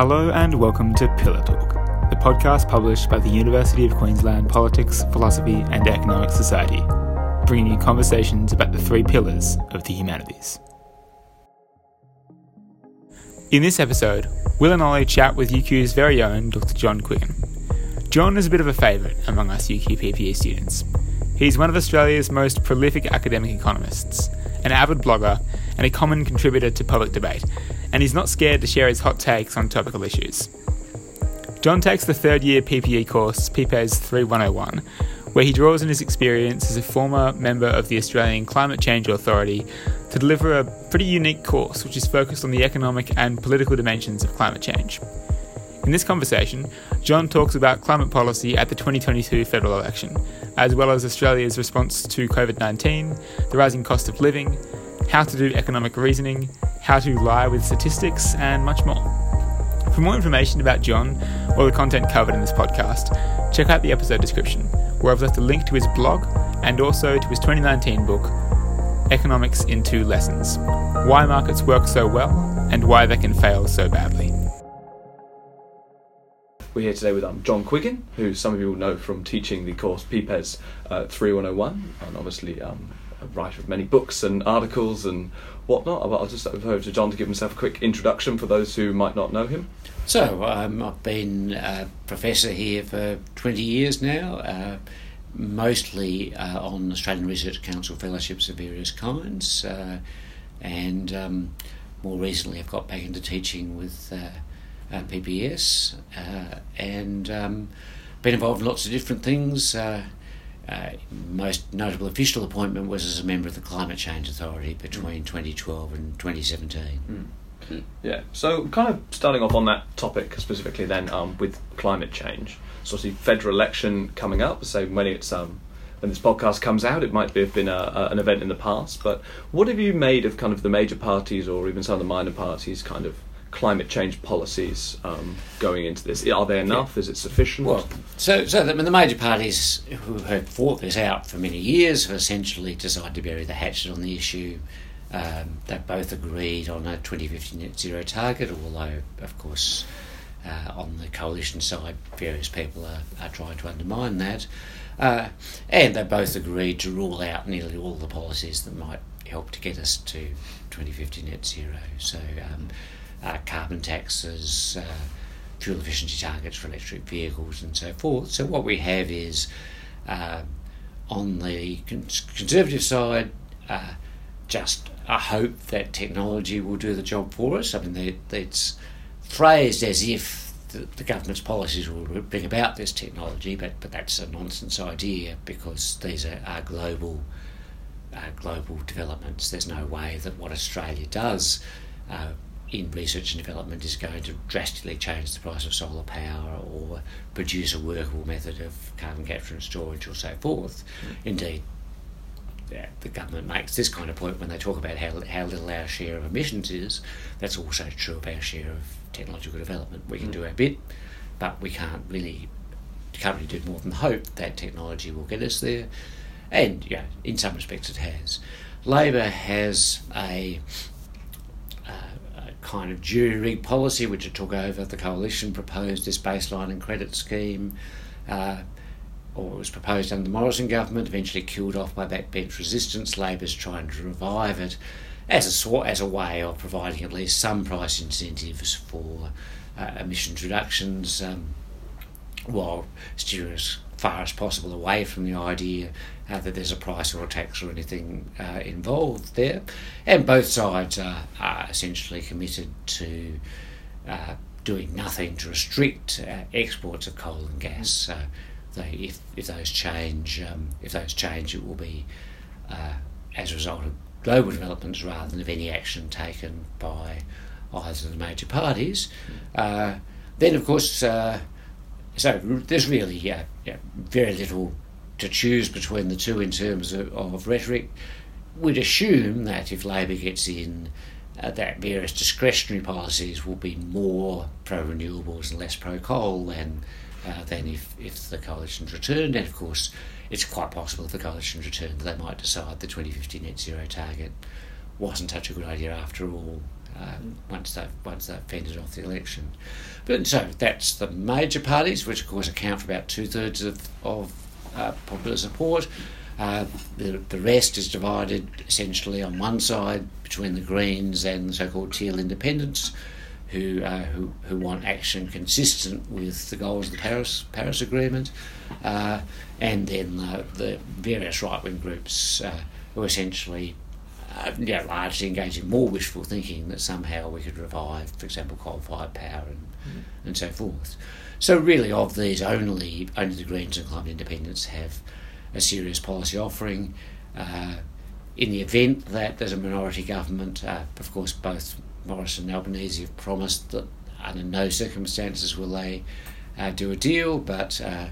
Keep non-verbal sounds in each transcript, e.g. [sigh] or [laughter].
Hello and welcome to Pillar Talk, the podcast published by the University of Queensland Politics, Philosophy and Economic Society, bringing you conversations about the three pillars of the humanities. In this episode, Will and Ollie chat with UQ's very own Dr. John Quiggin. John is a bit of a favourite among us UQ PPE students. He's one of Australia's most prolific academic economists, an avid blogger, and a common contributor to public debate, and he's not scared to share his hot takes on topical issues. John takes the third year PPE course, PPES 3101, where he draws on his experience as a former member of the Australian Climate Change Authority to deliver a pretty unique course which is focused on the economic and political dimensions of climate change. In this conversation, John talks about climate policy at the 2022 federal election, as well as Australia's response to COVID 19, the rising cost of living, how to do economic reasoning, how to lie with statistics, and much more. For more information about John or the content covered in this podcast, check out the episode description, where I've left a link to his blog and also to his 2019 book, Economics in Two Lessons Why Markets Work So Well and Why They Can Fail So Badly. We're here today with um, John Quiggin, who some of you will know from teaching the course PPES uh, 3101, and obviously um, a writer of many books and articles and whatnot. I'll just over to John to give himself a quick introduction for those who might not know him. So, um, I've been a professor here for 20 years now, uh, mostly uh, on Australian Research Council fellowships of various kinds, uh, and um, more recently I've got back into teaching with uh, uh, PPS uh, and um, been involved in lots of different things. Uh, most notable official appointment was as a member of the Climate Change Authority between 2012 and 2017. Mm. Yeah, so kind of starting off on that topic specifically, then um, with climate change. So, obviously, federal election coming up. So, when it's um, when this podcast comes out, it might have been a, a, an event in the past. But what have you made of kind of the major parties or even some of the minor parties kind of climate change policies um, going into this? Are they enough? Is it sufficient? Well, so so the, the major parties who have fought this out for many years have essentially decided to bury the hatchet on the issue. Um, they both agreed on a 2050 net zero target, although, of course, uh, on the coalition side, various people are, are trying to undermine that. Uh, and they both agreed to rule out nearly all the policies that might help to get us to 2050 net zero. So, um, uh, carbon taxes, uh, fuel efficiency targets for electric vehicles, and so forth. So, what we have is uh, on the conservative side, uh, just a hope that technology will do the job for us. I mean, it's phrased as if the, government's policies will bring about this technology, but, but that's a nonsense idea because these are, are global. Uh, global developments. There's no way that what Australia does uh, in research and development is going to drastically change the price of solar power or produce a workable method of carbon capture and storage or so forth. Mm. Indeed, the government makes this kind of point when they talk about how, how little our share of emissions is. That's also true of our share of technological development. We can mm. do our bit, but we can't really can't really do more than hope that technology will get us there. And yeah, in some respects it has. Labor has a kind of jury rig policy, which it took over. The coalition proposed this baseline and credit scheme, uh, or it was proposed under the Morrison government, eventually killed off by backbench resistance. Labor's trying to revive it as a, as a way of providing at least some price incentives for uh, emissions reductions, um, while steering far as possible away from the idea uh, that there's a price or a tax or anything uh, involved there. And both sides are, are essentially committed to uh, doing nothing to restrict uh, exports of coal and gas. So they, if, if those change, um, if those change, it will be uh, as a result of global developments rather than of any action taken by either of the major parties. Uh, then, of course, so there's really yeah, very little to choose between the two in terms of, of rhetoric, we'd assume that if Labor gets in, uh, that various discretionary policies will be more pro renewables and less pro coal than uh, than if, if the coalition's returned. And of course, it's quite possible if the coalition's returned, that they might decide the 2050 net zero target wasn't such a good idea after all. Uh, once they've once they've fended off the election. But so that's the major parties, which of course account for about two thirds of of uh, popular support. Uh, the, the rest is divided essentially on one side between the Greens and the so-called Teal Independents, who, uh, who who want action consistent with the goals of the Paris Paris Agreement, uh, and then the various right-wing groups uh, who essentially uh, yeah, largely engage in more wishful thinking that somehow we could revive, for example, coal-fired power and mm. and so forth. So really, of these, only only the Greens and Climate Independents have a serious policy offering. Uh, in the event that there's a minority government, uh, of course, both Morrison and Albanese have promised that under no circumstances will they uh, do a deal, but uh,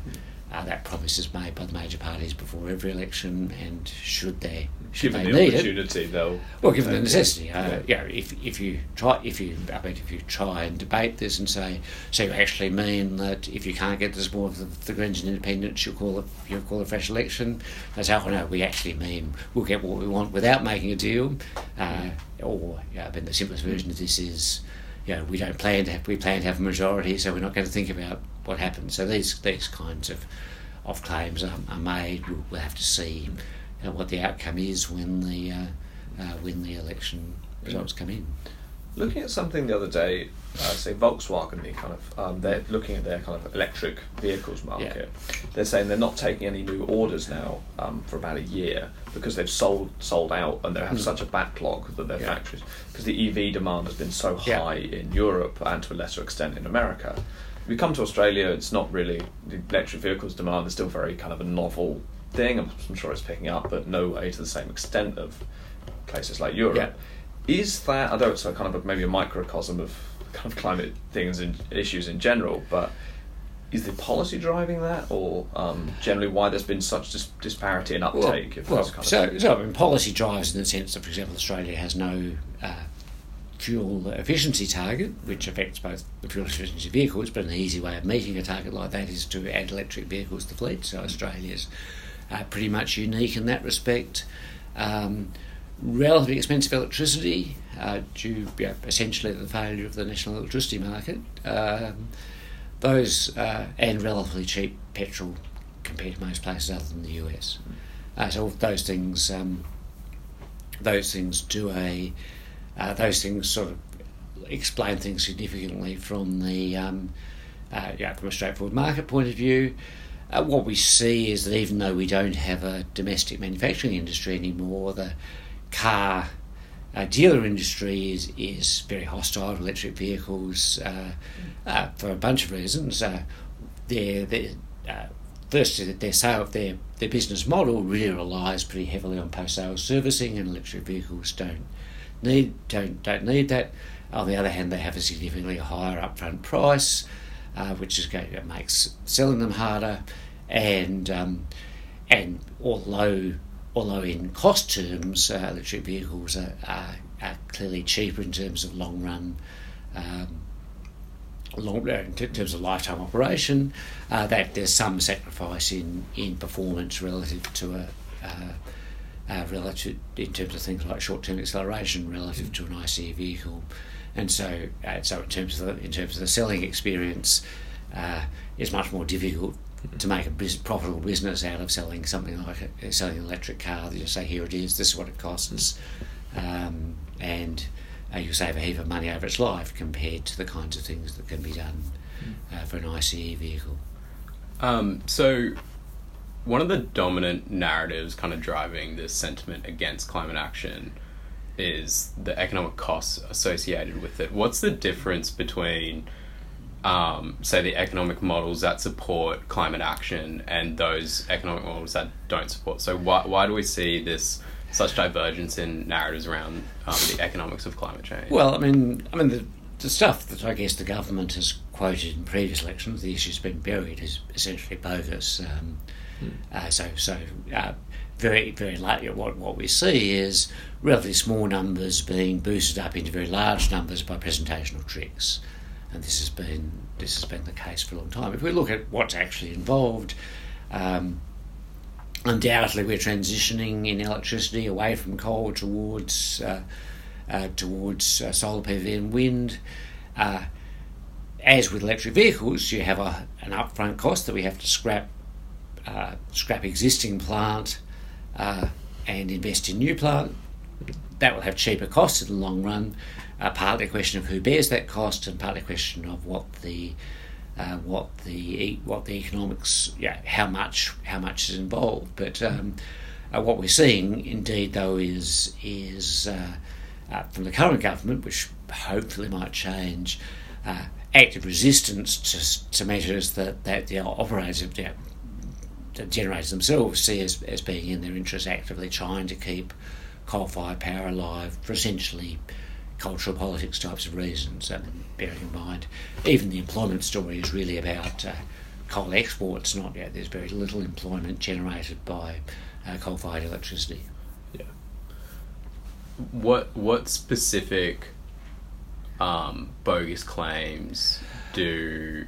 uh, that promise is made by the major parties before every election, and should they should given they the need opportunity, it, they'll well, given the necessity, uh, yeah. if if you try if you I mean if you try and debate this and say so you actually mean that if you can't get the support of the, the Greens and Independents, you'll call it you'll call a fresh election. That's how I know we actually mean we'll get what we want without making a deal, uh, or yeah, I mean the simplest version of this is. You know, we don't plan to have, we plan to have a majority, so we're not going to think about what happens. So these these kinds of of claims are, are made. We'll, we'll, have to see you know, what the outcome is when the uh, uh, when the election results come in. Looking at something the other day, uh, say Volkswagen, the kind of um, they're looking at their kind of electric vehicles market. Yeah. They're saying they're not taking any new orders now um, for about a year because they've sold sold out and they have mm. such a backlog that their yeah. factories because the EV demand has been so high yeah. in Europe and to a lesser extent in America we come to Australia, it's not really the electric vehicles demand is still very kind of a novel thing. I'm, I'm sure it's picking up, but no way to the same extent of places like Europe. Is that I know it's a kind of a, maybe a microcosm of kind of climate things and issues in general, but is the policy driving that, or um, generally why there's been such dis- disparity in uptake? Well, well so, so I mean, policy drives in the sense that, for example, Australia has no uh, fuel efficiency target, which affects both the fuel efficiency vehicles, but an easy way of meeting a target like that is to add electric vehicles to the fleet. So Australia's uh, pretty much unique in that respect. Um, relatively expensive electricity, uh, due know, essentially to the failure of the national electricity market. Um, those uh, and relatively cheap petrol compared to most places other than the US. Uh, so those things, um, those things do a uh, those things sort of explain things significantly from the um, uh, yeah, from a straightforward market point of view. Uh, what we see is that even though we don't have a domestic manufacturing industry anymore, the car uh, dealer industry is, is very hostile to electric vehicles uh, uh, for a bunch of reasons. Uh, their, their, uh, first, their, sale, their, their business model really relies pretty heavily on post sales servicing, and electric vehicles don't need don't don't need that. On the other hand, they have a significantly higher upfront price, uh, which is going to makes selling them harder, and um, and although although in cost terms, uh, electric vehicles are, are, are, clearly cheaper in terms of long run. Um, long, in terms of lifetime operation, uh, that there's some sacrifice in, in performance relative to a, uh, uh, relative in terms of things like short-term acceleration relative to an ICE vehicle, and so uh, so in terms of the, in terms of the selling experience, uh, it's much more difficult to make a biz- profitable business out of selling something like a, selling an electric car. You say here it is, this is what it costs, um, and uh, you save a heap of money over its life compared to the kinds of things that can be done uh, for an ICE vehicle. Um, so one of the dominant narratives kind of driving this sentiment against climate action is the economic costs associated with it. What's the difference between, um, say, the economic models that support climate action and those economic models that don't support? So, why, why do we see this such divergence in narratives around um, the economics of climate change? Well, I mean, I mean the, the stuff that I guess the government has quoted in previous elections, the issue's been buried, is essentially bogus. Um, uh, so, so uh, very, very likely what, what we see is relatively small numbers being boosted up into very large numbers by presentational tricks, and this has been this has been the case for a long time. If we look at what's actually involved. Um, undoubtedly, we're transitioning in electricity away from coal towards uh, uh, towards uh, solar PV and wind. Uh, as with electric vehicles, you have a, an upfront cost that we have to scrap uh, scrap existing plant uh, and invest in new plant. That will have cheaper costs in the long run. Uh, partly a question of who bears that cost, and partly a question of what the uh, what the what the economics, yeah, how much how much is involved. But um, uh, what we're seeing, indeed, though, is is uh, uh, from the current government, which hopefully might change, uh, active resistance to, to measures that, that the operators, yeah, the generators themselves see as, as being in their interest, actively trying to keep coal-fired power alive for essentially cultural politics types of reasons. Mean, bearing in mind, even the employment story is really about uh, coal exports. Not yet. there's very little employment generated by uh, coal-fired electricity. Yeah. What what specific um, bogus claims do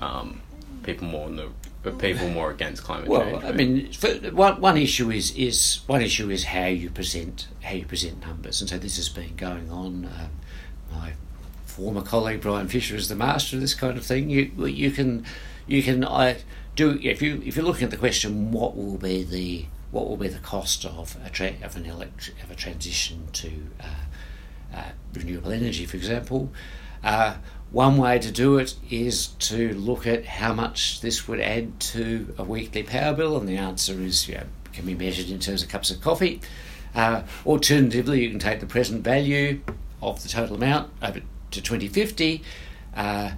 um, people more in the are people more against climate Well, change? Well, I mean, one one issue is is one issue is how you present how you present numbers, and so this has been going on. Um, my former colleague Brian Fisher is the master of this kind of thing. You you can you can I do if you if you're looking at the question, what will be the what will be the cost of a tra- of an elect- of a transition to uh, uh, renewable energy, for example. Uh, one way to do it is to look at how much this would add to a weekly power bill, and the answer is yeah, can be measured in terms of cups of coffee. Uh, alternatively, you can take the present value of the total amount over to 2050, uh,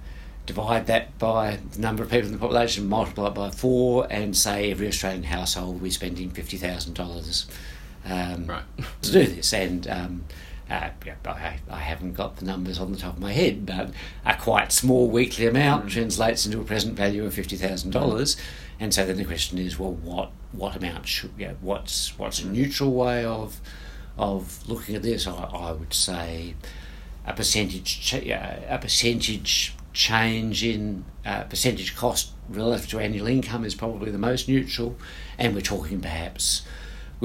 divide that by the number of people in the population, multiply it by four, and say every Australian household will be spending $50,000 um, Right. to do this. And um, uh, I, I haven't got the numbers on the top of my head, but a quite small weekly amount translates into a present value of fifty thousand dollars. And so then the question is, well, what what amount should yeah, what's what's a neutral way of of looking at this? I, I would say a percentage ch- a percentage change in uh, percentage cost relative to annual income is probably the most neutral, and we're talking perhaps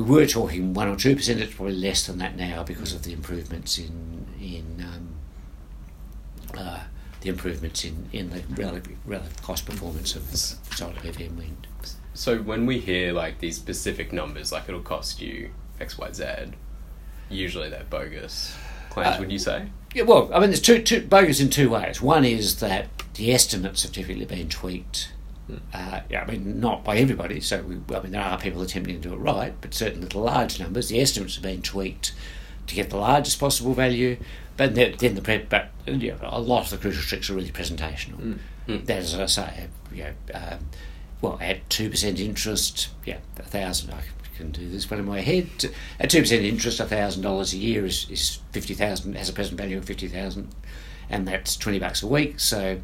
we were talking one or two percent. It's probably less than that now because of the improvements in in um, uh, the improvements in, in the relative relative cost performance of solar PV and wind. So when we hear like these specific numbers, like it'll cost you X, Y, Z, usually they're bogus claims. Uh, would you say? Yeah, well, I mean, there's two, two bogus in two ways. One is that the estimates have typically been tweaked. Uh, yeah, I mean, not by everybody. So, we, I mean, there are people attempting to do it right, but certainly the large numbers, the estimates have been tweaked to get the largest possible value. But then, then the pre- but you know, a lot of the crucial tricks are really presentational. That, as I say, you know, um, well, at two percent interest, yeah, a thousand. I can do this one in my head. At two percent interest, a thousand dollars a year is, is fifty thousand. Has a present value of fifty thousand, and that's twenty bucks a week. So,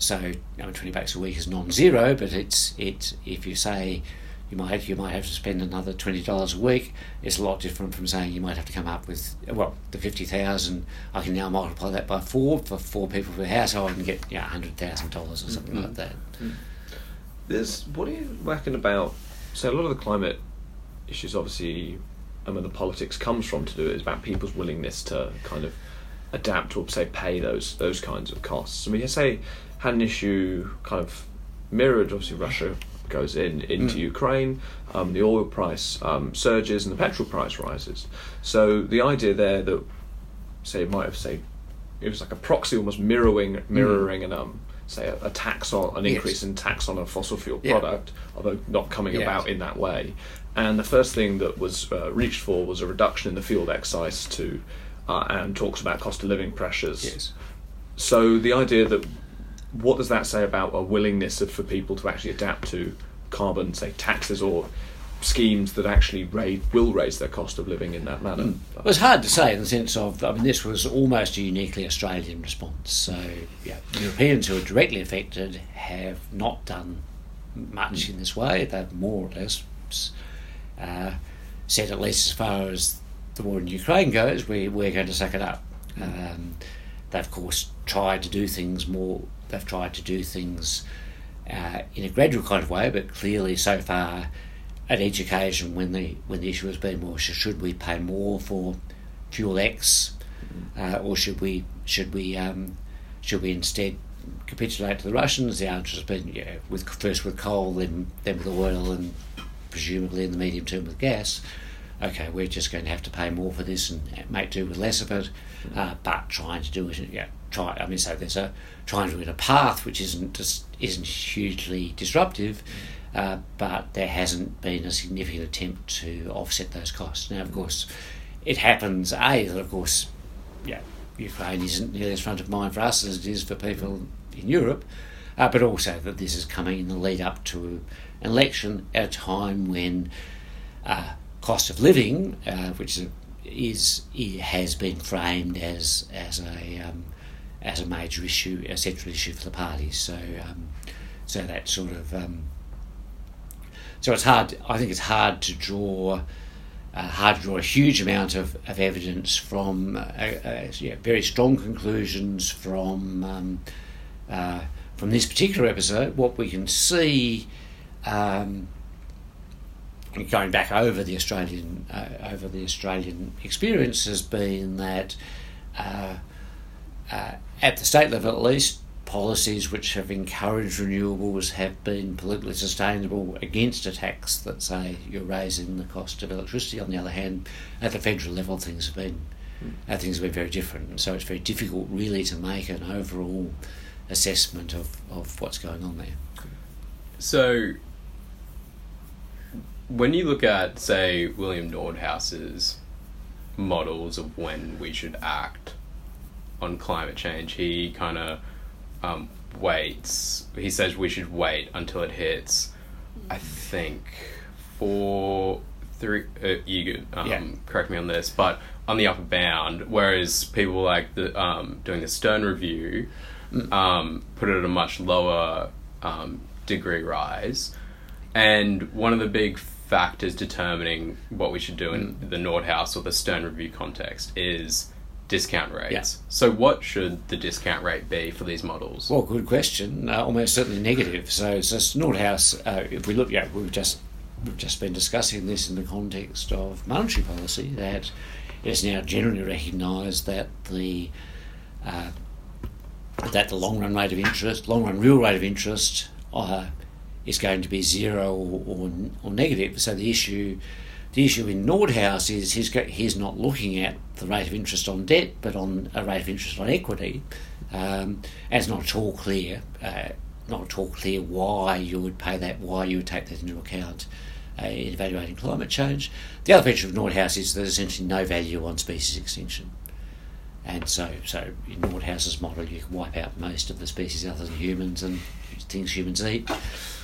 so I mean, twenty bucks a week is non-zero, but it's it's if you say you might you might have to spend another twenty dollars a week. It's a lot different from saying you might have to come up with well the fifty thousand. I can now multiply that by four for four people per household and get yeah hundred thousand dollars or something like mm-hmm. that. Mm-hmm. There's what are you reckon about? So a lot of the climate issues, obviously, and where the politics comes from to do it is about people's willingness to kind of adapt or say pay those those kinds of costs. I mean, you say had an issue kind of mirrored. Obviously, Russia goes in into Ukraine. Um, the oil price um, surges and the petrol price rises. So the idea there that say it might have say it was like a proxy almost mirroring mirroring an um say a, a tax on an Yes. increase in tax on a fossil fuel Yeah. product, although not coming Yes. about in that way. And the first thing that was uh, reached for was a reduction in the fuel excise to, uh, and talks about cost of living pressures. Yes. So the idea that what does that say about a willingness of, for people to actually adapt to carbon, say taxes or schemes that actually raise, will raise their cost of living in that manner? It was hard to say in the sense of, I mean, this was almost a uniquely Australian response. So, yeah, Europeans who are directly affected have not done much in this way. They've more or less uh, said, at least as far as the war in Ukraine goes, we, we're going to suck it up. Um, they've, of course, tried to do things more, they've tried to do things uh, in a gradual kind of way, but clearly so far at each occasion when the when the issue has been, well, should we pay more for fuel X uh, or should we should we um, should we instead capitulate to the Russians? The answer has been yeah, with first with coal, then then with oil, and presumably in the medium term with gas. Okay, we're just going to have to pay more for this and make do with less of it, uh, but trying to do it. Yeah, try. I mean, so there's a trying to do a path which isn't just isn't hugely disruptive. Uh, but there hasn't been a significant attempt to offset those costs. Now, of course, it happens, A, that of course, yeah, Ukraine isn't nearly as front of mind for us as it is for people in Europe, uh, but also that this is coming in the lead up to an election at a time when uh, cost of living, uh, which is, is has been framed as as a um, as a major issue, a central issue for the parties. So um, so that sort of um, so it's hard. I think it's hard to draw. Uh, hard to draw a huge amount of, of evidence from uh, uh, yeah, very strong conclusions from um, uh, from this particular episode. What we can see, um, going back over the Australian uh, over the Australian experience, has been that uh, at the state level, at least, policies which have encouraged renewables have been politically sustainable against attacks that say you're raising the cost of electricity. On the other hand, at the federal level, things have been uh, things have been very different, and so it's very difficult really to make an overall assessment of, of what's going on there. So, when you look at, say, William Nordhaus's models of when we should act on climate change, he kind of um, waits. He says we should wait until it hits. I think four, three. Uh, you um, Yeah. correct me on this, but on the upper bound. Whereas people like the um, doing the Stern review um, put it at a much lower um, degree rise, and one of the big factors determining what we should do in the Nordhaus or the Stern review context is discount rates. Yeah. So, what should the discount rate be for these models? Well, good question. Uh, almost certainly negative. So, so Nordhaus, uh, if we look, yeah, we've just we've just been discussing this in the context of monetary policy. That it is now generally recognised that the uh, that the long run rate of interest, long run real rate of interest, uh, is going to be zero or, or, or negative. So the issue. The issue in Nordhaus is he's, he's not looking at the rate of interest on debt, but on a rate of interest on equity. Um, and it's not at all clear, uh, not at all clear why you would pay that, why you would take that into account uh, in evaluating climate change. The other feature of Nordhaus is there's essentially no value on species extinction. And so, so in Nordhaus's model, you can wipe out most of the species other than humans and things humans eat,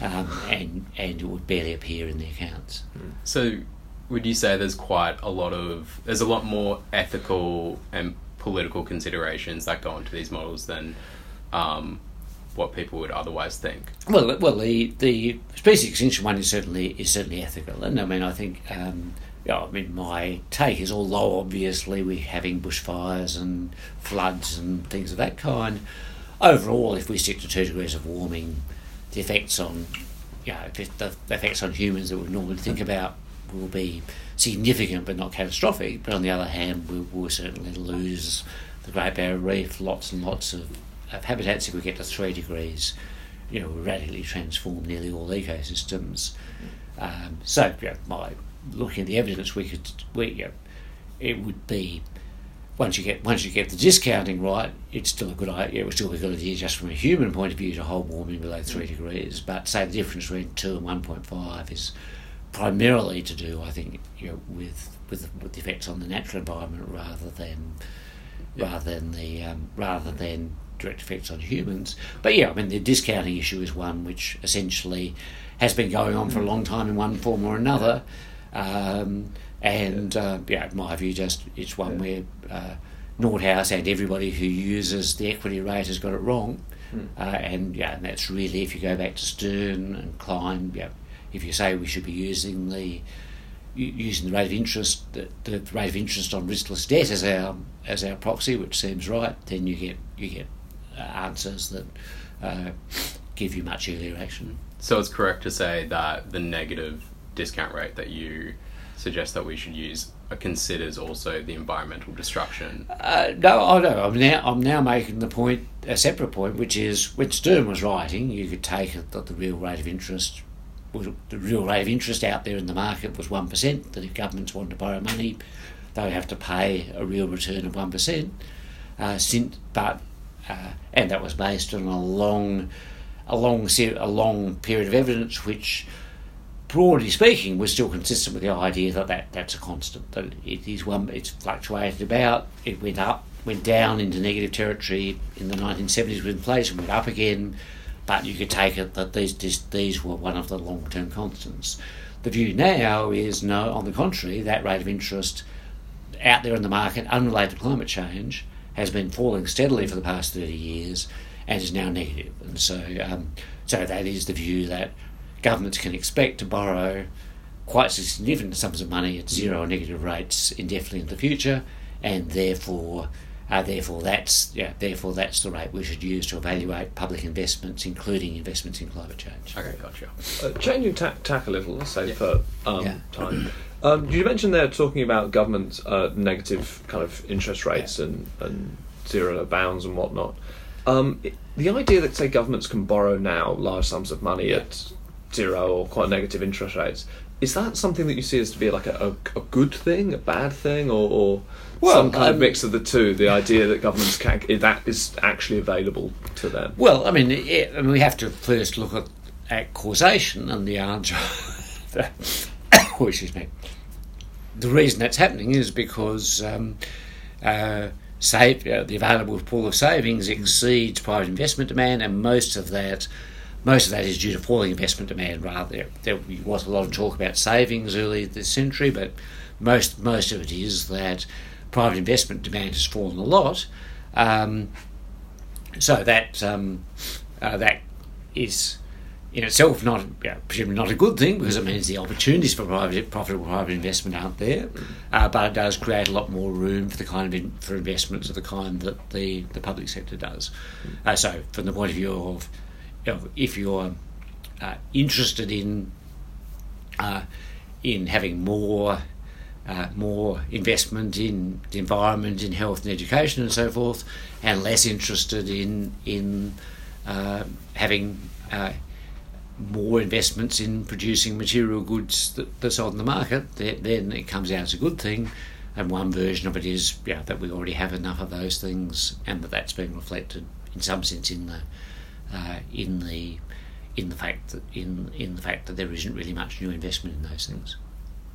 um, and and it would barely appear in the accounts. So, would you say there's quite a lot of there's a lot more ethical and political considerations that go into these models than um, what people would otherwise think? Well, well, the the species extinction one is certainly is certainly ethical, and I mean, I think, um, yeah, I mean, my take is although obviously we're having bushfires and floods and things of that kind, overall, if we stick to two degrees of warming, the effects on, you know, the, the effects on humans that we normally think about will be significant but not catastrophic. But on the other hand, we will certainly lose the Great Barrier Reef, lots and lots of, of habitats if we get to three degrees. You know, we radically transform nearly all ecosystems. Um, so, you know, by looking at the evidence, we could, we, you know, it would be once you get once you get the discounting right, it's still a good idea. It would still be a good idea just from a human point of view to hold warming below three degrees. But say the difference between two and one point five is primarily to do, I think, you know, with with with the effects on the natural environment rather than rather than the um, rather than direct effects on humans. But yeah, I mean the discounting issue is one which essentially has been going on for a long time in one form or another. Um, and uh, yeah, in my view, just it's one where uh, Nordhaus and everybody who uses the equity rate has got it wrong. Uh, and yeah, and that's really if you go back to Stern and Cline, yeah, if you say we should be using the using the rate of interest, the, the rate of interest on riskless debt as our as our proxy, which seems right, then you get you get uh, answers that uh, give you much earlier action. So it's correct to say that the negative discount rate that you suggest that we should use considers also the environmental destruction. Uh, no, I know. I'm now I'm now making the point, a separate point, which is when Stern was writing, you could take it that the real rate of interest, the real rate of interest out there in the market was one percent. That if governments wanted to borrow money, they would have to pay a real return of one percent. Uh, since, but uh, and that was based on a long, a long, a long period of evidence which broadly speaking, was still consistent with the idea that, that that's a constant. That it is one, it's fluctuated about. It went up, went down into negative territory in the 1970s with inflation, went up again. But you could take it that these these, these were one of the long term constants. The view now is no, on the contrary, that rate of interest out there in the market, unrelated to climate change, has been falling steadily for the past 30 years and is now negative. And so, um, so that is the view that governments can expect to borrow quite significant sums of money at zero or negative rates indefinitely in the future, and therefore, uh, therefore that's yeah, therefore that's the rate we should use to evaluate public investments, including investments in climate change. Okay, gotcha. Uh, changing tack, tack a little, let's say Yeah. for um, Yeah. time. Um, you mentioned there talking about government uh, negative kind of interest rates and, and zero bounds and whatnot. Um, i- the idea that say governments can borrow now large sums of money at zero or quite negative interest rates is that something that you see as to be like a, a, a good thing, a bad thing, or, or Well, some kind of um, mix of the two? The idea that governments can that is actually available to them. Well, I mean, it, I mean, we have to first look at, at causation and the answer. [coughs] oh, excuse me. The reason that's happening is because um, uh, save, uh, the available pool of savings exceeds private investment demand, and most of that. Most of that is due to falling investment demand. Rather, there was a lot of talk about savings early this century, but most most of it is that private investment demand has fallen a lot, um, so that um, uh, that is in itself not yeah, presumably not a good thing because it means the opportunities for private profitable private investment aren't there, uh, but it does create a lot more room for the kind of in, for investments of the kind that the, the public sector does. Uh, so from the point of view of you know, if you're uh, interested in uh, in having more uh, more investment in the environment, in health and education, and so forth, and less interested in in uh, having uh, more investments in producing material goods that, that's on the market. Then, it comes out as a good thing. And one version of it is yeah, that we already have enough of those things, and that that's being reflected in some sense in the uh, in the in the fact that in in the fact that there isn't really much new investment in those things.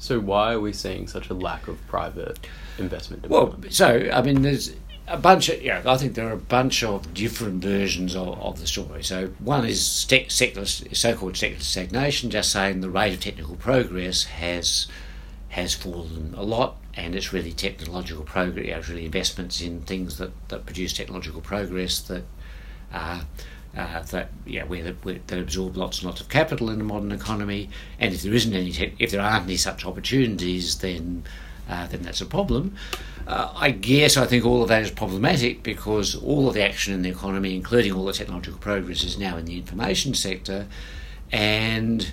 So why are we seeing such a lack of private investment Well, so I mean, there's a bunch of yeah. I think there are a bunch of different versions of, of the story. So one is secular, so-called secular stagnation, just saying the rate of technical progress has has fallen a lot, and it's really technological progress, you know, it's really investments in things that, that produce technological progress that. Uh, uh, that yeah, where, the, where that absorb lots and lots of capital in the modern economy, and if there isn't any, te- if there aren't any such opportunities, then uh, then that's a problem. Uh, I guess I think all of that is problematic because all of the action in the economy, including all the technological progress, is now in the information sector, and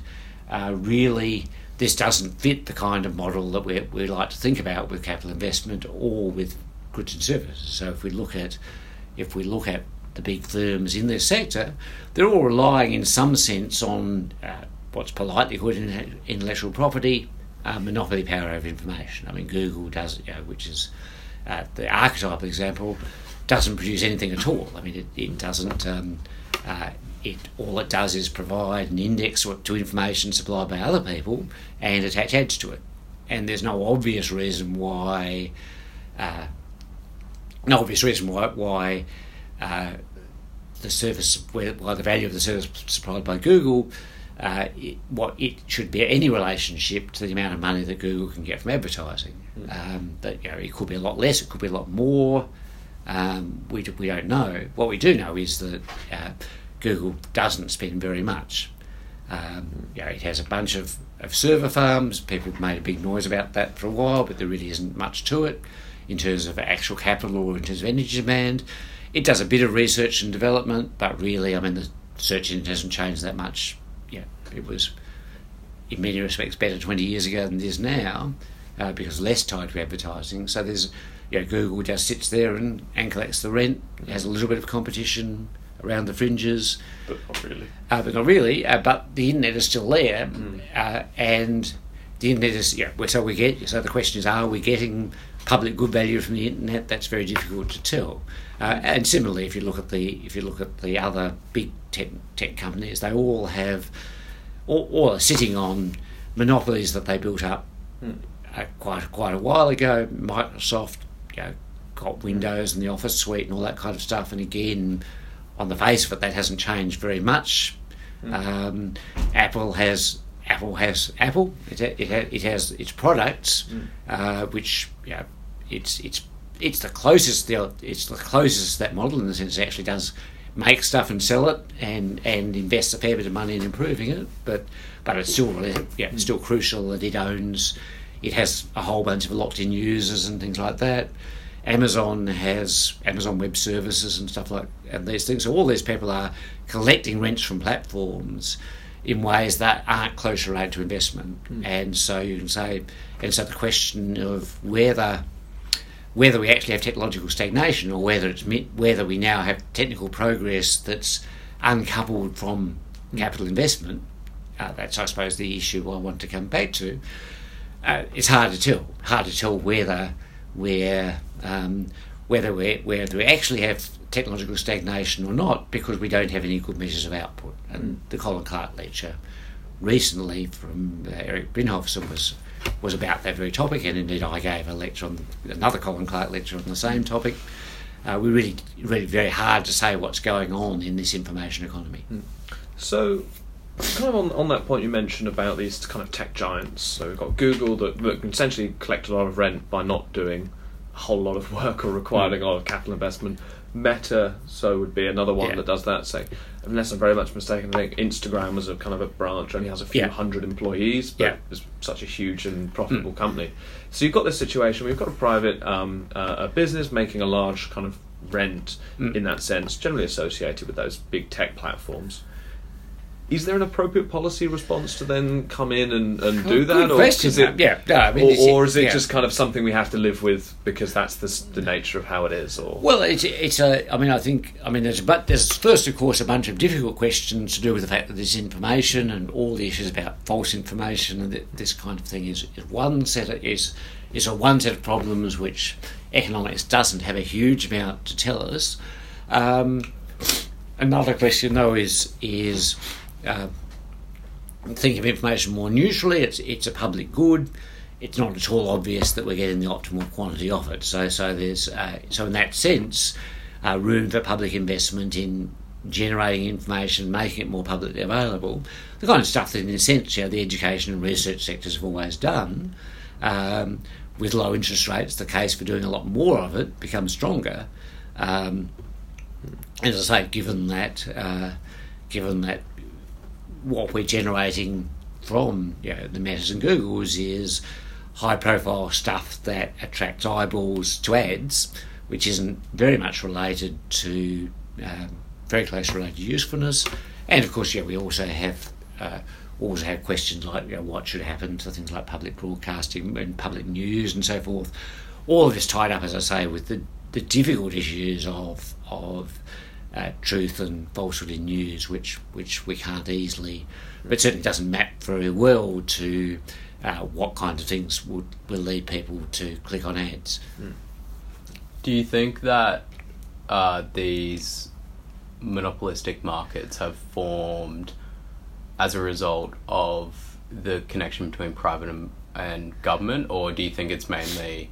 uh, really this doesn't fit the kind of model that we, we like to think about with capital investment or with goods and services. So if we look at if we look at the big firms in this sector, they're all relying in some sense on uh, what's politely called intellectual property, uh, monopoly power over information. I mean, Google does, you know, which is uh, the archetypal example, doesn't produce anything at all. I mean, it, it doesn't. Um, uh, it all it does is provide an index to information supplied by other people and attach ads to it. And there's no obvious reason why. Uh, no obvious reason why why uh, the service where, why the value of the service supplied by Google uh, it, what it should be any relationship to the amount of money that Google can get from advertising. Um, that you know, it could be a lot less, it could be a lot more. Um, we, we don't know. What we do know is that uh, Google doesn't spend very much. Um, you know, it has a bunch of, of server farms. People have made a big noise about that for a while, but there really isn't much to it in terms of actual capital or in terms of energy demand. It does a bit of research and development, but really, I mean, the search engine hasn't changed that much. Yeah, it was in many respects better 20 years ago than it is now uh, because less tied to advertising. So there's, you know, Google just sits there and, and collects the rent, it has a little bit of competition around the fringes, But not really. uh, but not really. Uh, but the internet is still there, uh, and the internet is yeah. So we get. So the question is, are we getting public good value from the internet? That's very difficult to tell. Uh, and similarly, if you look at the if you look at the other big tech, tech companies, they all have all, all are sitting on monopolies that they built up uh, quite quite a while ago. Microsoft, you know, got Windows and the Office suite and all that kind of stuff. And again, on the face of it, that hasn't changed very much. Um, Apple has Apple has Apple. It it, it has its products, uh, which you know, it's it's it's the closest it's the closest that model in the sense it actually does make stuff and sell it and and invest a fair bit of money in improving it. But but it's still really- yeah it's still crucial that it owns. It has a whole bunch of locked-in users and things like that. Amazon has Amazon Web Services and stuff like and these things. So all these people are collecting rents from platforms in ways that aren't closely related to investment. Hmm. And so you can say, and so the question of whether whether we actually have technological stagnation or whether it's whether we now have technical progress that's uncoupled from capital investment. Uh, that's, I suppose, the issue I want to come back to. Uh, it's hard to tell. Hard to tell whether we're um, whether we whether we actually have technological stagnation or not because we don't have any good measures of output. And the Colin Clark lecture recently from uh, Erik Brynjolfsson was was about that very topic, and indeed I gave a lecture on another Colin Clark lecture on the same topic. Uh, we really, really very hard to say what's going on in this information economy. So, kind of on, on that point you mentioned about these kind of tech giants. So we've got Google that, that can essentially collect a lot of rent by not doing a whole lot of work or requiring a lot of capital investment. Meta, so would be another one Yeah. that does that. Say, unless I'm very much mistaken, I think Instagram as a kind of a branch only has a few Yeah. hundred employees, but Yeah. is such a huge and profitable company. So you've got this situation. We've got a private um, uh, a business making a large kind of rent in that sense, generally associated with those big tech platforms. Is there an appropriate policy response to then come in and, and do that, Good or question, is it, yeah. No, I mean, or, or is it yeah. just kind of something we have to live with because that's the, the nature of how it is? Or Well, it's it's a. I mean, I think. I mean, there's but there's first, of course, a bunch of difficult questions to do with the fact that there's information and all the issues about false information and this kind of thing is, is one set of, is is a one set of problems which economics doesn't have a huge amount to tell us. Um, another question, though, is is uh, think of information more neutrally. It's it's a public good. It's not at all obvious that we're getting the optimal quantity of it. So so there's uh, so in that sense, uh, room for public investment in generating information, making it more publicly available. The kind of stuff that, in a sense, you know, the education and research sectors have always done. Um, with low interest rates, the case for doing a lot more of it becomes stronger. Um, as I say, given that, uh, given that what we're generating from you know, the Metas and Googles is high profile stuff that attracts eyeballs to ads, which isn't very much related to um, very close related to usefulness. And of course, yeah, we also have uh, also have questions like you know, what should happen to things like public broadcasting and public news and so forth. All of this tied up, as I say, with the, the difficult issues of of uh, truth and falsehood in news, which which we can't easily, but certainly doesn't map very well to uh, what kind of things would will lead people to click on ads. Do you think that uh, these monopolistic markets have formed as a result of the connection between private and, and government, or do you think it's mainly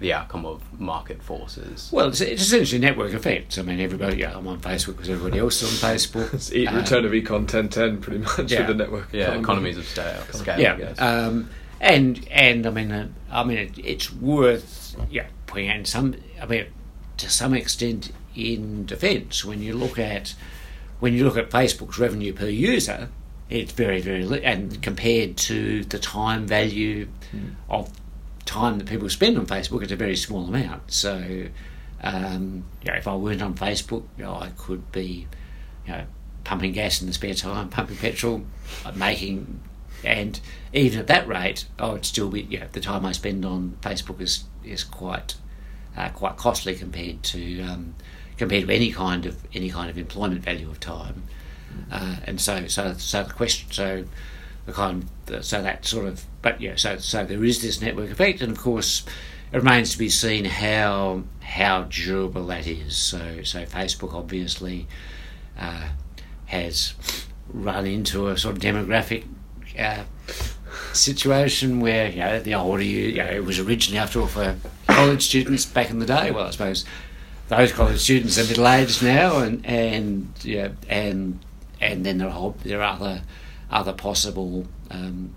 the outcome of market forces? Well, it's, it's essentially network effects. I mean, everybody. Yeah, I'm on Facebook because everybody else is on Facebook. it's e- Uh, return of econ 1010 pretty much yeah. with the network. Yeah, economy. economies of scale. scale yeah, um, and and I mean, uh, I mean, it, it's worth yeah pointing out in some. I mean, to some extent, in defence, when you look at when you look at Facebook's revenue per user, it's very very li- and compared to the time value of time that people spend on Facebook, it's a very small amount. So, um, you know, if I weren't on Facebook, you know, I could be, you know, pumping gas in the spare time, [laughs] pumping petrol, uh, making and even at that rate, I would still be you know, the time I spend on Facebook is is quite uh, quite costly compared to um, compared to any kind of any kind of employment value of time, uh, and so so so the question so the kind so that sort of but yeah so so there is this network effect, and of course it remains to be seen how how durable that is. So so Facebook obviously uh, has run into a sort of demographic. Uh, situation where you know the older you, you know, it was originally after all for college students back in the day. Well, I suppose those college students are middle aged now, and and yeah, and and then there are there are other other possible um,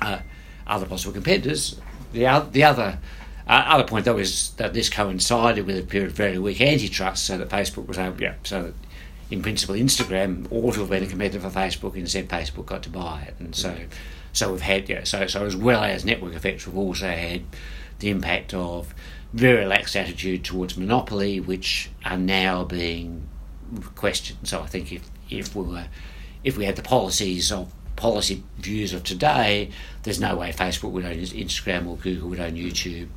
uh, other possible competitors. The the other. Uh, other point though is that this coincided with a period of very weak antitrust, so that Facebook was able, yeah, so that in principle Instagram ought to have been a competitor for Facebook, and instead Facebook got to buy it, and so so we've had yeah, so so as well as network effects, we've also had the impact of very relaxed attitude towards monopoly, which are now being questioned. So I think if if we were if we had the policies of policy views of today, there's no way Facebook would own Instagram or Google would own YouTube.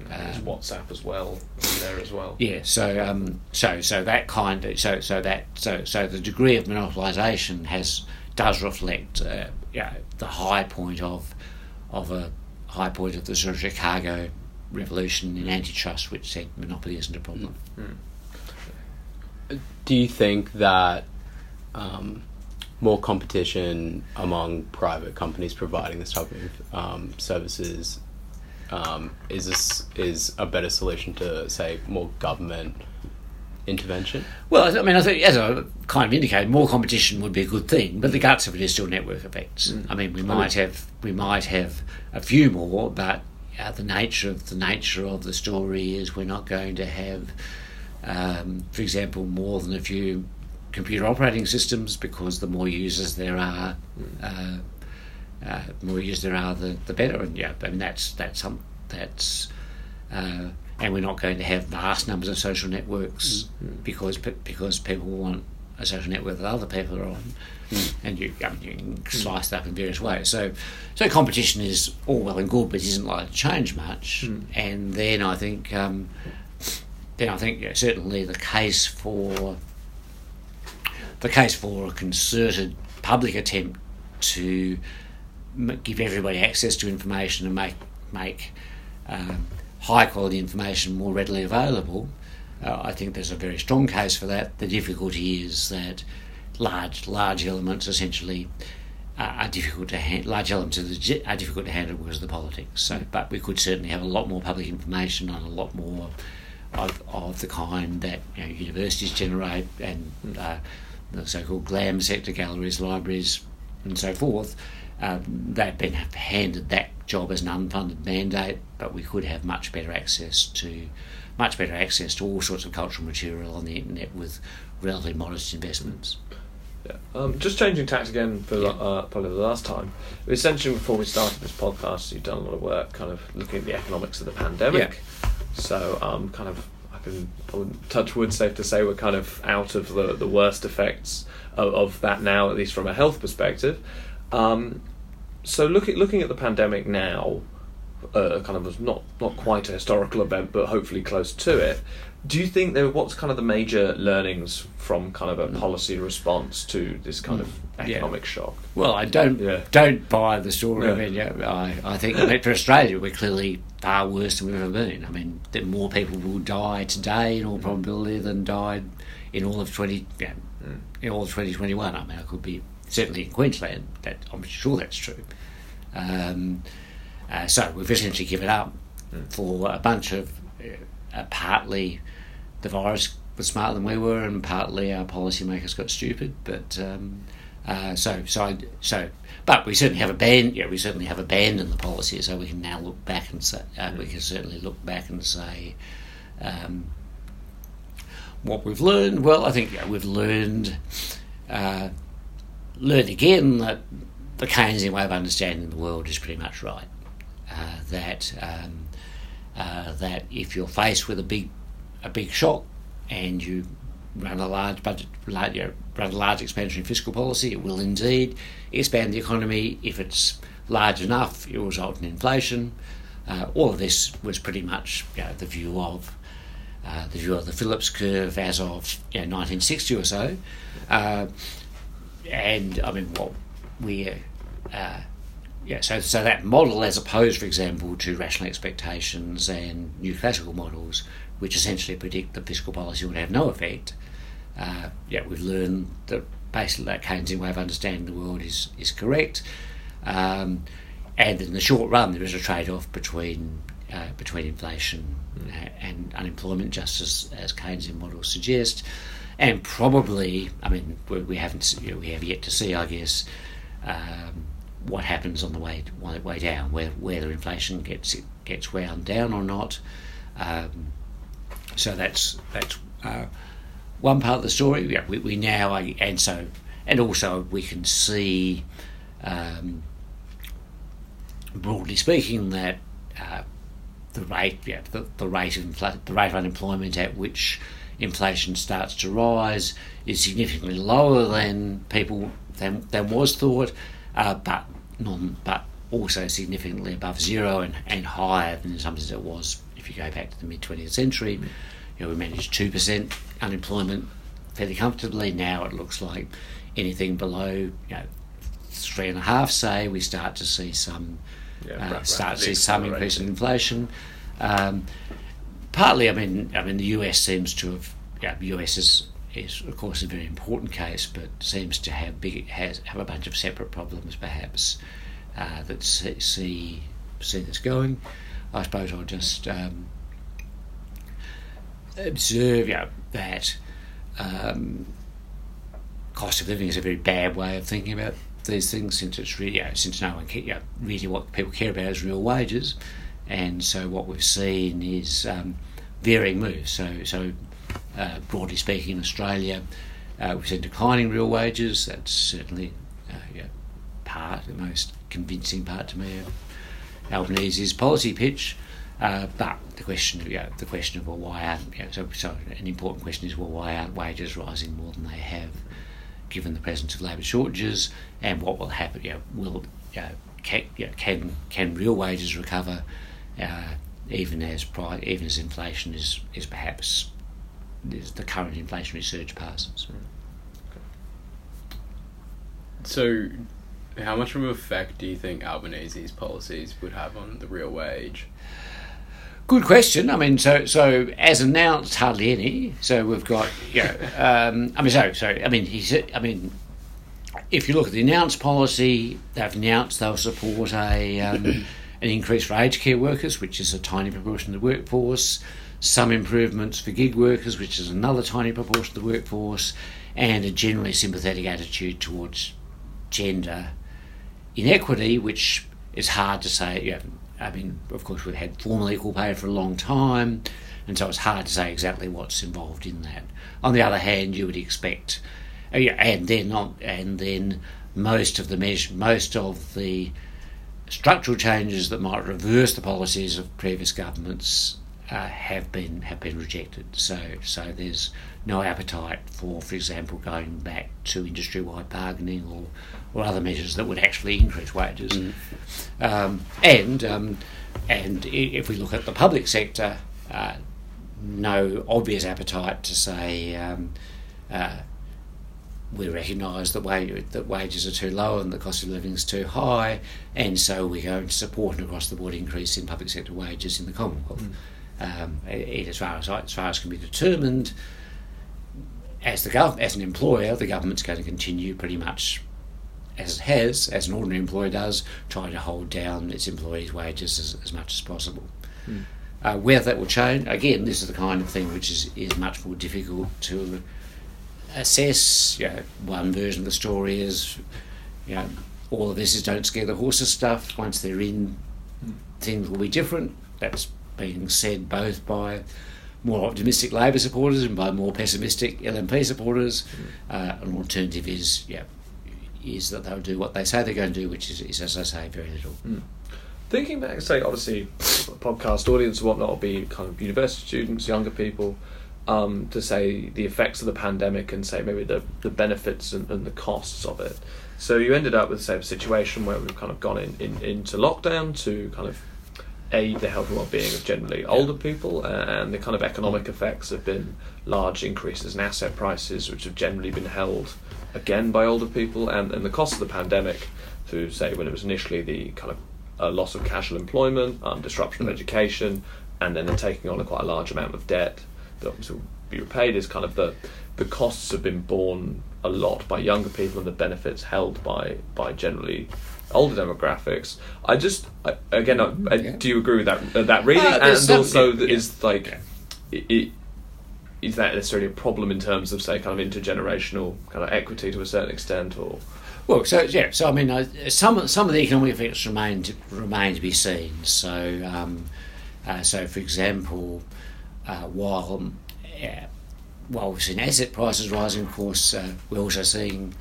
There's Um, WhatsApp as well there as well. yeah, so um, so so that kind of so so that so so the degree of monopolisation has does reflect uh, yeah, the high point of of a high point of the sort of Chicago revolution in antitrust, which said monopoly isn't a problem. Do you think that um, more competition among private companies providing this type of um, services um, is this is a better solution to say more government intervention? Well, I mean, I think as I kind of indicated, more competition would be a good thing, but the guts of it is still network effects. I mean, we might have we might have a few more, but uh, the nature of the nature of the story is we're not going to have, um, for example, more than a few computer operating systems because the more users there are, uh, uh, more users there are, the, the better. And yeah, I mean that's that's some that's. Uh, and we're not going to have vast numbers of social networks because pe- because people want a social network that other people are on, and you, I mean, you can slice it up in various ways. So, so competition is all well and good, but it isn't likely to change much. And then I think, um, then I think yeah, certainly the case for the case for a concerted public attempt to m- give everybody access to information and make make um, high quality information more readily available. Uh, I think there's a very strong case for that. The difficulty is that large large elements essentially uh, are difficult to handle. Large elements are difficult to handle because of the politics. So, but we could certainly have a lot more public information on a lot more of, of the kind that you know, universities generate and uh, the so-called glam sector, galleries, libraries, and so forth. Um, they've been handed that job as an unfunded mandate, but we could have much better access to much better access to all sorts of cultural material on the internet with relatively modest investments. Yeah. Um, just changing tact again for Yeah. uh, probably the last time. Essentially, before we started this podcast, you've done a lot of work, kind of looking at the economics of the pandemic. Yeah. So, um, kind of, Wouldn't touch wood. Safe to say, we're kind of out of the the worst effects of, of that now, at least from a health perspective. Um, so, looking looking at the pandemic now, uh, kind of was not not quite a historical event, but hopefully close to it. Do you think there? What's kind of the major learnings from kind of a policy response to this kind of Mm. Yeah. economic shock? Well, I don't Yeah. don't buy the story. Yeah. I mean, yeah, I, I think for Australia, we're clearly far worse than we've ever been. I mean, that more people will die today in all probability than died in all of twenty yeah, in all of twenty twenty one. I mean, I could be certainly in Queensland. That I'm sure that's true. Um, uh, so we've essentially given up for a bunch of uh, partly the virus was smarter than we were, and partly our policymakers got stupid. But um, uh, so so I, so, but we certainly have abandoned. Yeah, we certainly have abandoned the policy, so we can now look back and say uh, we can certainly look back and say. Um, what we've learned, well, I think yeah, we've learned uh, learned again that the Keynesian way of understanding the world is pretty much right. Uh, that um, uh, that if you're faced with a big a big shock and you run a large budget, large, you know, run a large expansionary fiscal policy. It will indeed expand the economy if it's large enough. It will result in inflation. Uh, all of this was pretty much you know, the view of uh, the view of the Phillips curve as of you know, 1960 or so. Uh, and I mean, what we uh, yeah, so so that model, as opposed, for example, to rational expectations and new classical models, which essentially predict that fiscal policy would have no effect. Uh, yeah, we've learned that basically that Keynesian way of understanding the world is is correct. Um, and in the short run, there is a trade-off between uh, between inflation mm. and unemployment, just as, as Keynesian models suggest. And probably, I mean, we, we haven't you know, we have yet to see, I guess, um, what happens on the way way down, where whether inflation gets gets wound down or not. Um, so that's that's uh, one part of the story. Yeah, we, we now and so and also we can see, um, broadly speaking, that uh, the rate yeah, the, the rate of infl- the rate of unemployment at which inflation starts to rise is significantly lower than people than, than was thought, uh, but non, but also significantly above zero and, and higher than in some sense it was if you go back to the mid 20th century. You know, we managed 2% unemployment fairly comfortably. Now it looks like anything below you know, three and a half, say, we start to see some yeah, uh, start to see some increase in inflation. Um, partly, I mean, I mean, the US seems to have. Yeah, the US is is of course a very important case, but seems to have big has have a bunch of separate problems, perhaps uh, that see, see this going. I suppose I'll just um, observe yeah, that um, cost of living is a very bad way of thinking about these things, since it's really you know, since no one care, you know, really what people care about is real wages, and so what we've seen is um, varying moves. So so uh, broadly speaking, in Australia, uh, we've seen declining real wages. That's certainly uh, yeah, part, the most convincing part to me of Albanese's policy pitch. Uh, but the question, know, the question of well, why aren't know, so, so an important question is well, why aren't wages rising more than they have, given the presence of labour shortages, and what will happen? Know, will know, can, can can real wages recover, uh, even as even as inflation is is perhaps the current inflationary surge passes. So, how much of an effect do you think Albanese's policies would have on the real wage? Good question. I mean, so so as announced, hardly any. So we've got, you know, [laughs] um, I mean, so so I mean, he said, I mean, if you look at the announced policy, they've announced they'll support a um, [coughs] an increase for aged care workers, which is a tiny proportion of the workforce some improvements for gig workers, which is another tiny proportion of the workforce, and a generally sympathetic attitude towards gender inequity, which is hard to say. You know, I mean, of course, we've had formal equal pay for a long time, and so it's hard to say exactly what's involved in that. On the other hand, you would expect, uh, and then and then most of the measure, most of the structural changes that might reverse the policies of previous governments uh, have been have been rejected. So so there's no appetite for, for example, going back to industry-wide bargaining or, or other measures that would actually increase wages. Mm. Um, and um, and if we look at the public sector, uh, no obvious appetite to say. Um, uh, we recognise that, wage, that wages are too low and the cost of living is too high, and so we're going to support an across the board increase in public sector wages in the Commonwealth. Mm um, as far as as far as can be determined. As the gov- as an employer, the government's going to continue pretty much as it has, as an ordinary employer does, trying to hold down its employees' wages as, as much as possible. Mm. Uh, whether that will change, again, this is the kind of thing which is, is much more difficult to assess. You know, one version of the story is, you know, all of this is don't scare the horses stuff. Once they're in, mm. things will be different. That's being said both by more optimistic Labor supporters and by more pessimistic LNP supporters. Mm. Uh, an alternative is, yeah, is that they'll do what they say they're going to do, which is, is as I say, very little. Mm. Thinking back, say, obviously, podcast audience and whatnot will be kind of university students, younger people. um, to say the effects of the pandemic and say maybe the, the benefits and, and the costs of it. So you ended up with say a situation where we've kind of gone in, in into lockdown to kind of aid the health and well-being of generally older people, uh, and the kind of economic effects have been large increases in asset prices, which have generally been held again by older people, and, and the cost of the pandemic through say when it was initially the kind of uh, loss of casual employment, um, disruption of education, and then the taking on a quite a large amount of debt that will be repaid is kind of the the costs have been borne a lot by younger people and the benefits held by by generally older demographics. I just I, again, I, I, Yeah. do you agree with that uh, that reading? Uh, and also, yeah. is like, Yeah. i i is that necessarily a problem in terms of say kind of intergenerational kind of equity to a certain extent, or Well, so yeah, so I mean, uh, some some of the economic effects remain to, remain to be seen. So, um, uh, so for example, uh, while while we've seen asset prices rising, of course, uh, we're also seeing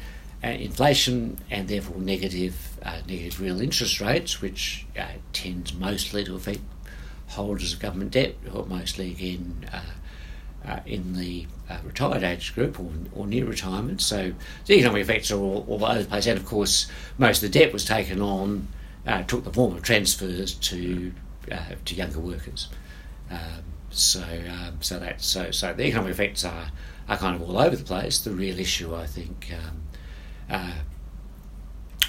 uh, inflation and therefore negative uh, negative real interest rates, which uh, tends mostly to affect holders of government debt, are mostly again. Uh, uh, in the uh, retired age group or, or near retirement. So the economic effects are all, all over the place. And of course, most of the debt was taken on, took the form of transfers to to younger workers. Um, so um, so that so so the economic effects are, are kind of all over the place. The real issue, I think, um, uh,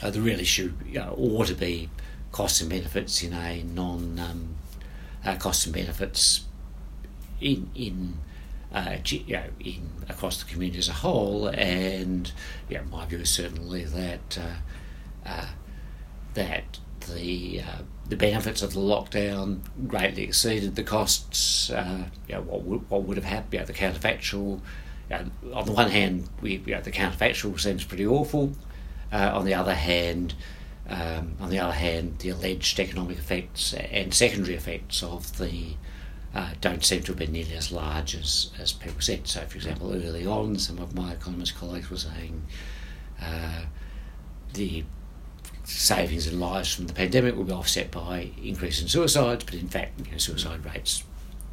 uh, the real issue you know, ought to be costs and benefits in a non um, uh, costs and benefits in in uh, you know, in across the community as a whole, and yeah, my view is certainly that uh, uh, that the uh, the benefits of the lockdown greatly exceeded the costs. You know, what would, what would have happened? You know, the counterfactual. Know, on the one hand, we you know, the counterfactual seems pretty awful. Uh, on the other hand, um, on the other hand, the alleged economic effects and secondary effects of the uh, don't seem to have been nearly as large as, as people said. So, for example, early on, some of my economist colleagues were saying uh, the savings in lives from the pandemic will be offset by increase in suicides, but in fact, you know, suicide rates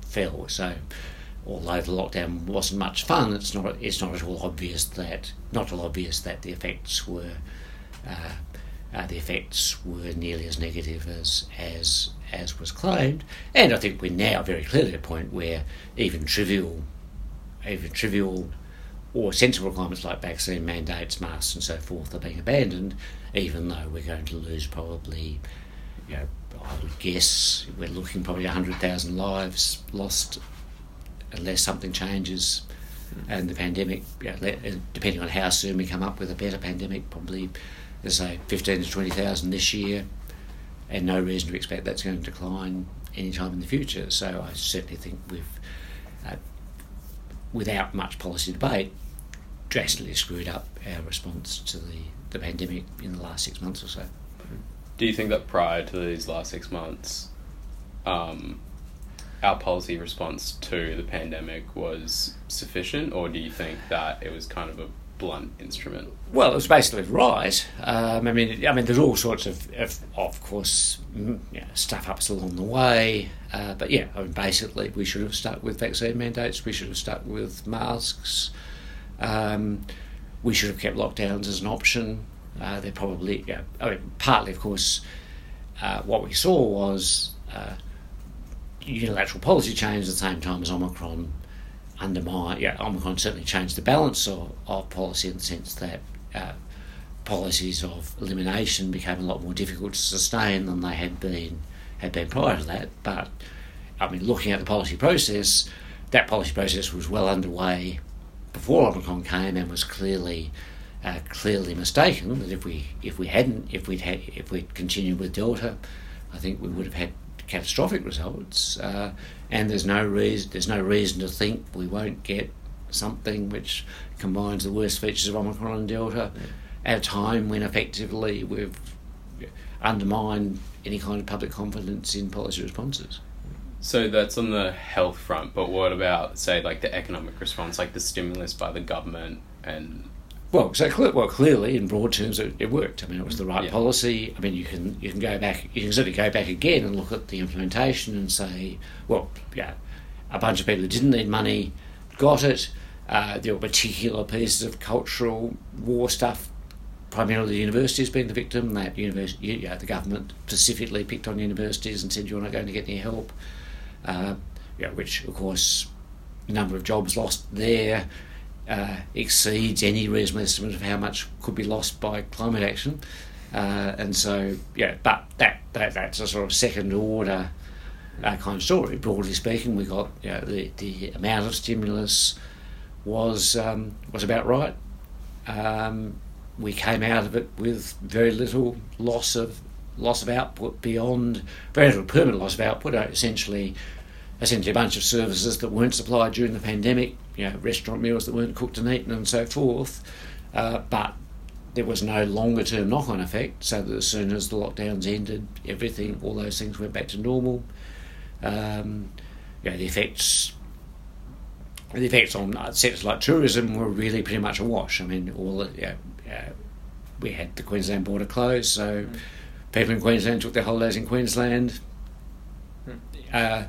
fell. So, although the lockdown wasn't much fun, it's not it's not at all obvious that not all obvious that the effects were uh, uh, the effects were nearly as negative as as as was claimed. And I think we're now very clearly at a point where even trivial, even trivial or sensible requirements like vaccine mandates, masks, and so forth are being abandoned, even though we're going to lose probably, you know, I would guess we're looking probably 100,000 lives lost unless something changes. And the pandemic, you know, depending on how soon we come up with a better pandemic, probably, let's say, 15 to 20,000 this year, and no reason to expect that's going to decline anytime in the future. So I certainly think we've, uh, without much policy debate, drastically screwed up our response to the, the pandemic in the last six months or so. Do you think that prior to these last six months, um, our policy response to the pandemic was sufficient, or do you think that it was kind of a blunt instrument? Well, it was basically right. Um, I mean, I mean, there's all sorts of, of, of course, mm, stuff ups along the way. Uh, but yeah, I mean, basically, we should have stuck with vaccine mandates. We should have stuck with masks. Um, we should have kept lockdowns as an option. Uh, they're probably, yeah, I mean, partly, of course, uh, what we saw was uh, unilateral policy change at the same time as Omicron undermine. Yeah, Omicron certainly changed the balance of, of policy in the sense that uh, policies of elimination became a lot more difficult to sustain than they had been had been prior to that. But I mean, looking at the policy process, that policy process was well underway before Omicron came and was clearly. Uh, clearly mistaken that if we if we hadn't if we'd had if we'd continued with Delta, I think we would have had catastrophic results. Uh, and there's no reason there's no reason to think we won't get something which combines the worst features of Omicron and Delta at a time when effectively we've undermined any kind of public confidence in policy responses. So that's on the health front, but what about, say, like the economic response, like the stimulus by the government and Well, so cle- well, clearly, in broad terms, it, it worked. I mean, it was the right Yeah. policy. I mean, you can you can go back, you can certainly go back again and look at the implementation and say, well, yeah, a bunch of people who didn't need money got it. Uh, there were particular pieces of cultural war stuff, primarily the universities being the victim. That university, you know, the government specifically picked on universities and said you're not going to get any help. Uh, know, which of course, the number of jobs lost there uh, exceeds any reasonable estimate of how much could be lost by climate action. Uh, and so, yeah, but that, that that's a sort of second order uh, kind of story. Broadly speaking, we got you know, the the amount of stimulus was um, was about right. Um, we came out of it with very little loss of loss of output beyond very little permanent loss of output. Uh, essentially, essentially a bunch of services that weren't supplied during the pandemic. You know, restaurant meals that weren't cooked and eaten and so forth. Uh, but there was no longer term knock on effect, so that as soon as the lockdowns ended, everything, all those things went back to normal. Um, you know, the effects the effects on sectors like tourism were really pretty much a wash. I mean, all the, you know, uh, we had the Queensland border closed, so mm. people in Queensland took their holidays in Queensland, mm. uh,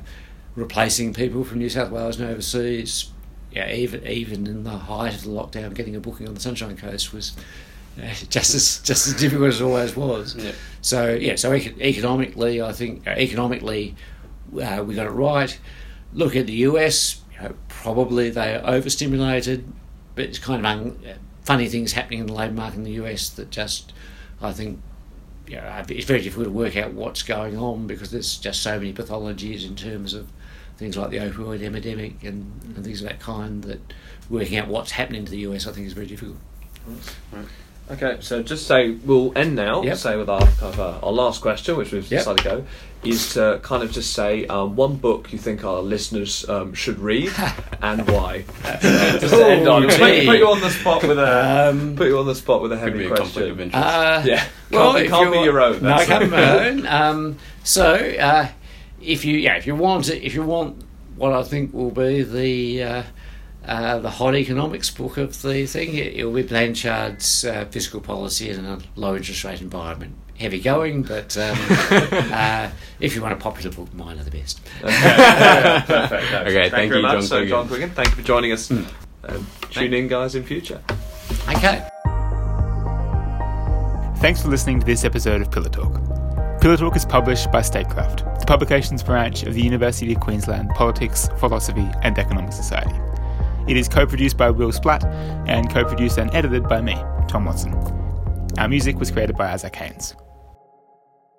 replacing people from New South Wales and overseas. Yeah, even even in the height of the lockdown, getting a booking on the Sunshine Coast was uh, [laughs] just as just as difficult as it always was. Yeah. So yeah, so economically, I think uh, economically uh, we got it right. Look at the US, you know, probably they are overstimulated, but it's kind of un- funny things happening in the labour market in the US that just, I think, you know, it's very difficult to work out what's going on because there's just so many pathologies in terms of things like the opioid epidemic and, and things of that kind that working out what's happening to the US I think is very difficult. Right. Okay, so just say we'll end now. Yep. Say with our kind of, uh, our last question, which we've Yep. decided to go, is to kind of just say um, one book you think our listeners um, should read [laughs] and why. [laughs] just to end on. Put, put you on the spot with a Um, put you on the spot with a Could heavy be a conflict question. of interest. Uh, yeah, Well, can't, if can't be your own. No, that's can't be my own. Um, so, uh, if you yeah, if you want it, if you want what I think will be the uh, uh, the hot economics book of the thing, it, it'll be Blanchard's uh, fiscal policy in a low interest rate environment. Heavy going, but um, [laughs] uh, if you want a popular book, mine are the best. [laughs] Okay, perfect. [laughs] No, Okay, thank very you, much. John So, John Quiggin, thank you for joining us. Um, tune in, guys, in future. Okay. Thanks for listening to this episode of Pillar Talk. Pillar Talk is published by Statecraft, the publications branch of the University of Queensland Politics, Philosophy and Economic Society. It is co produced by Will Splatt and co produced and edited by me, Tom Watson. Our music was created by Isaac Haynes.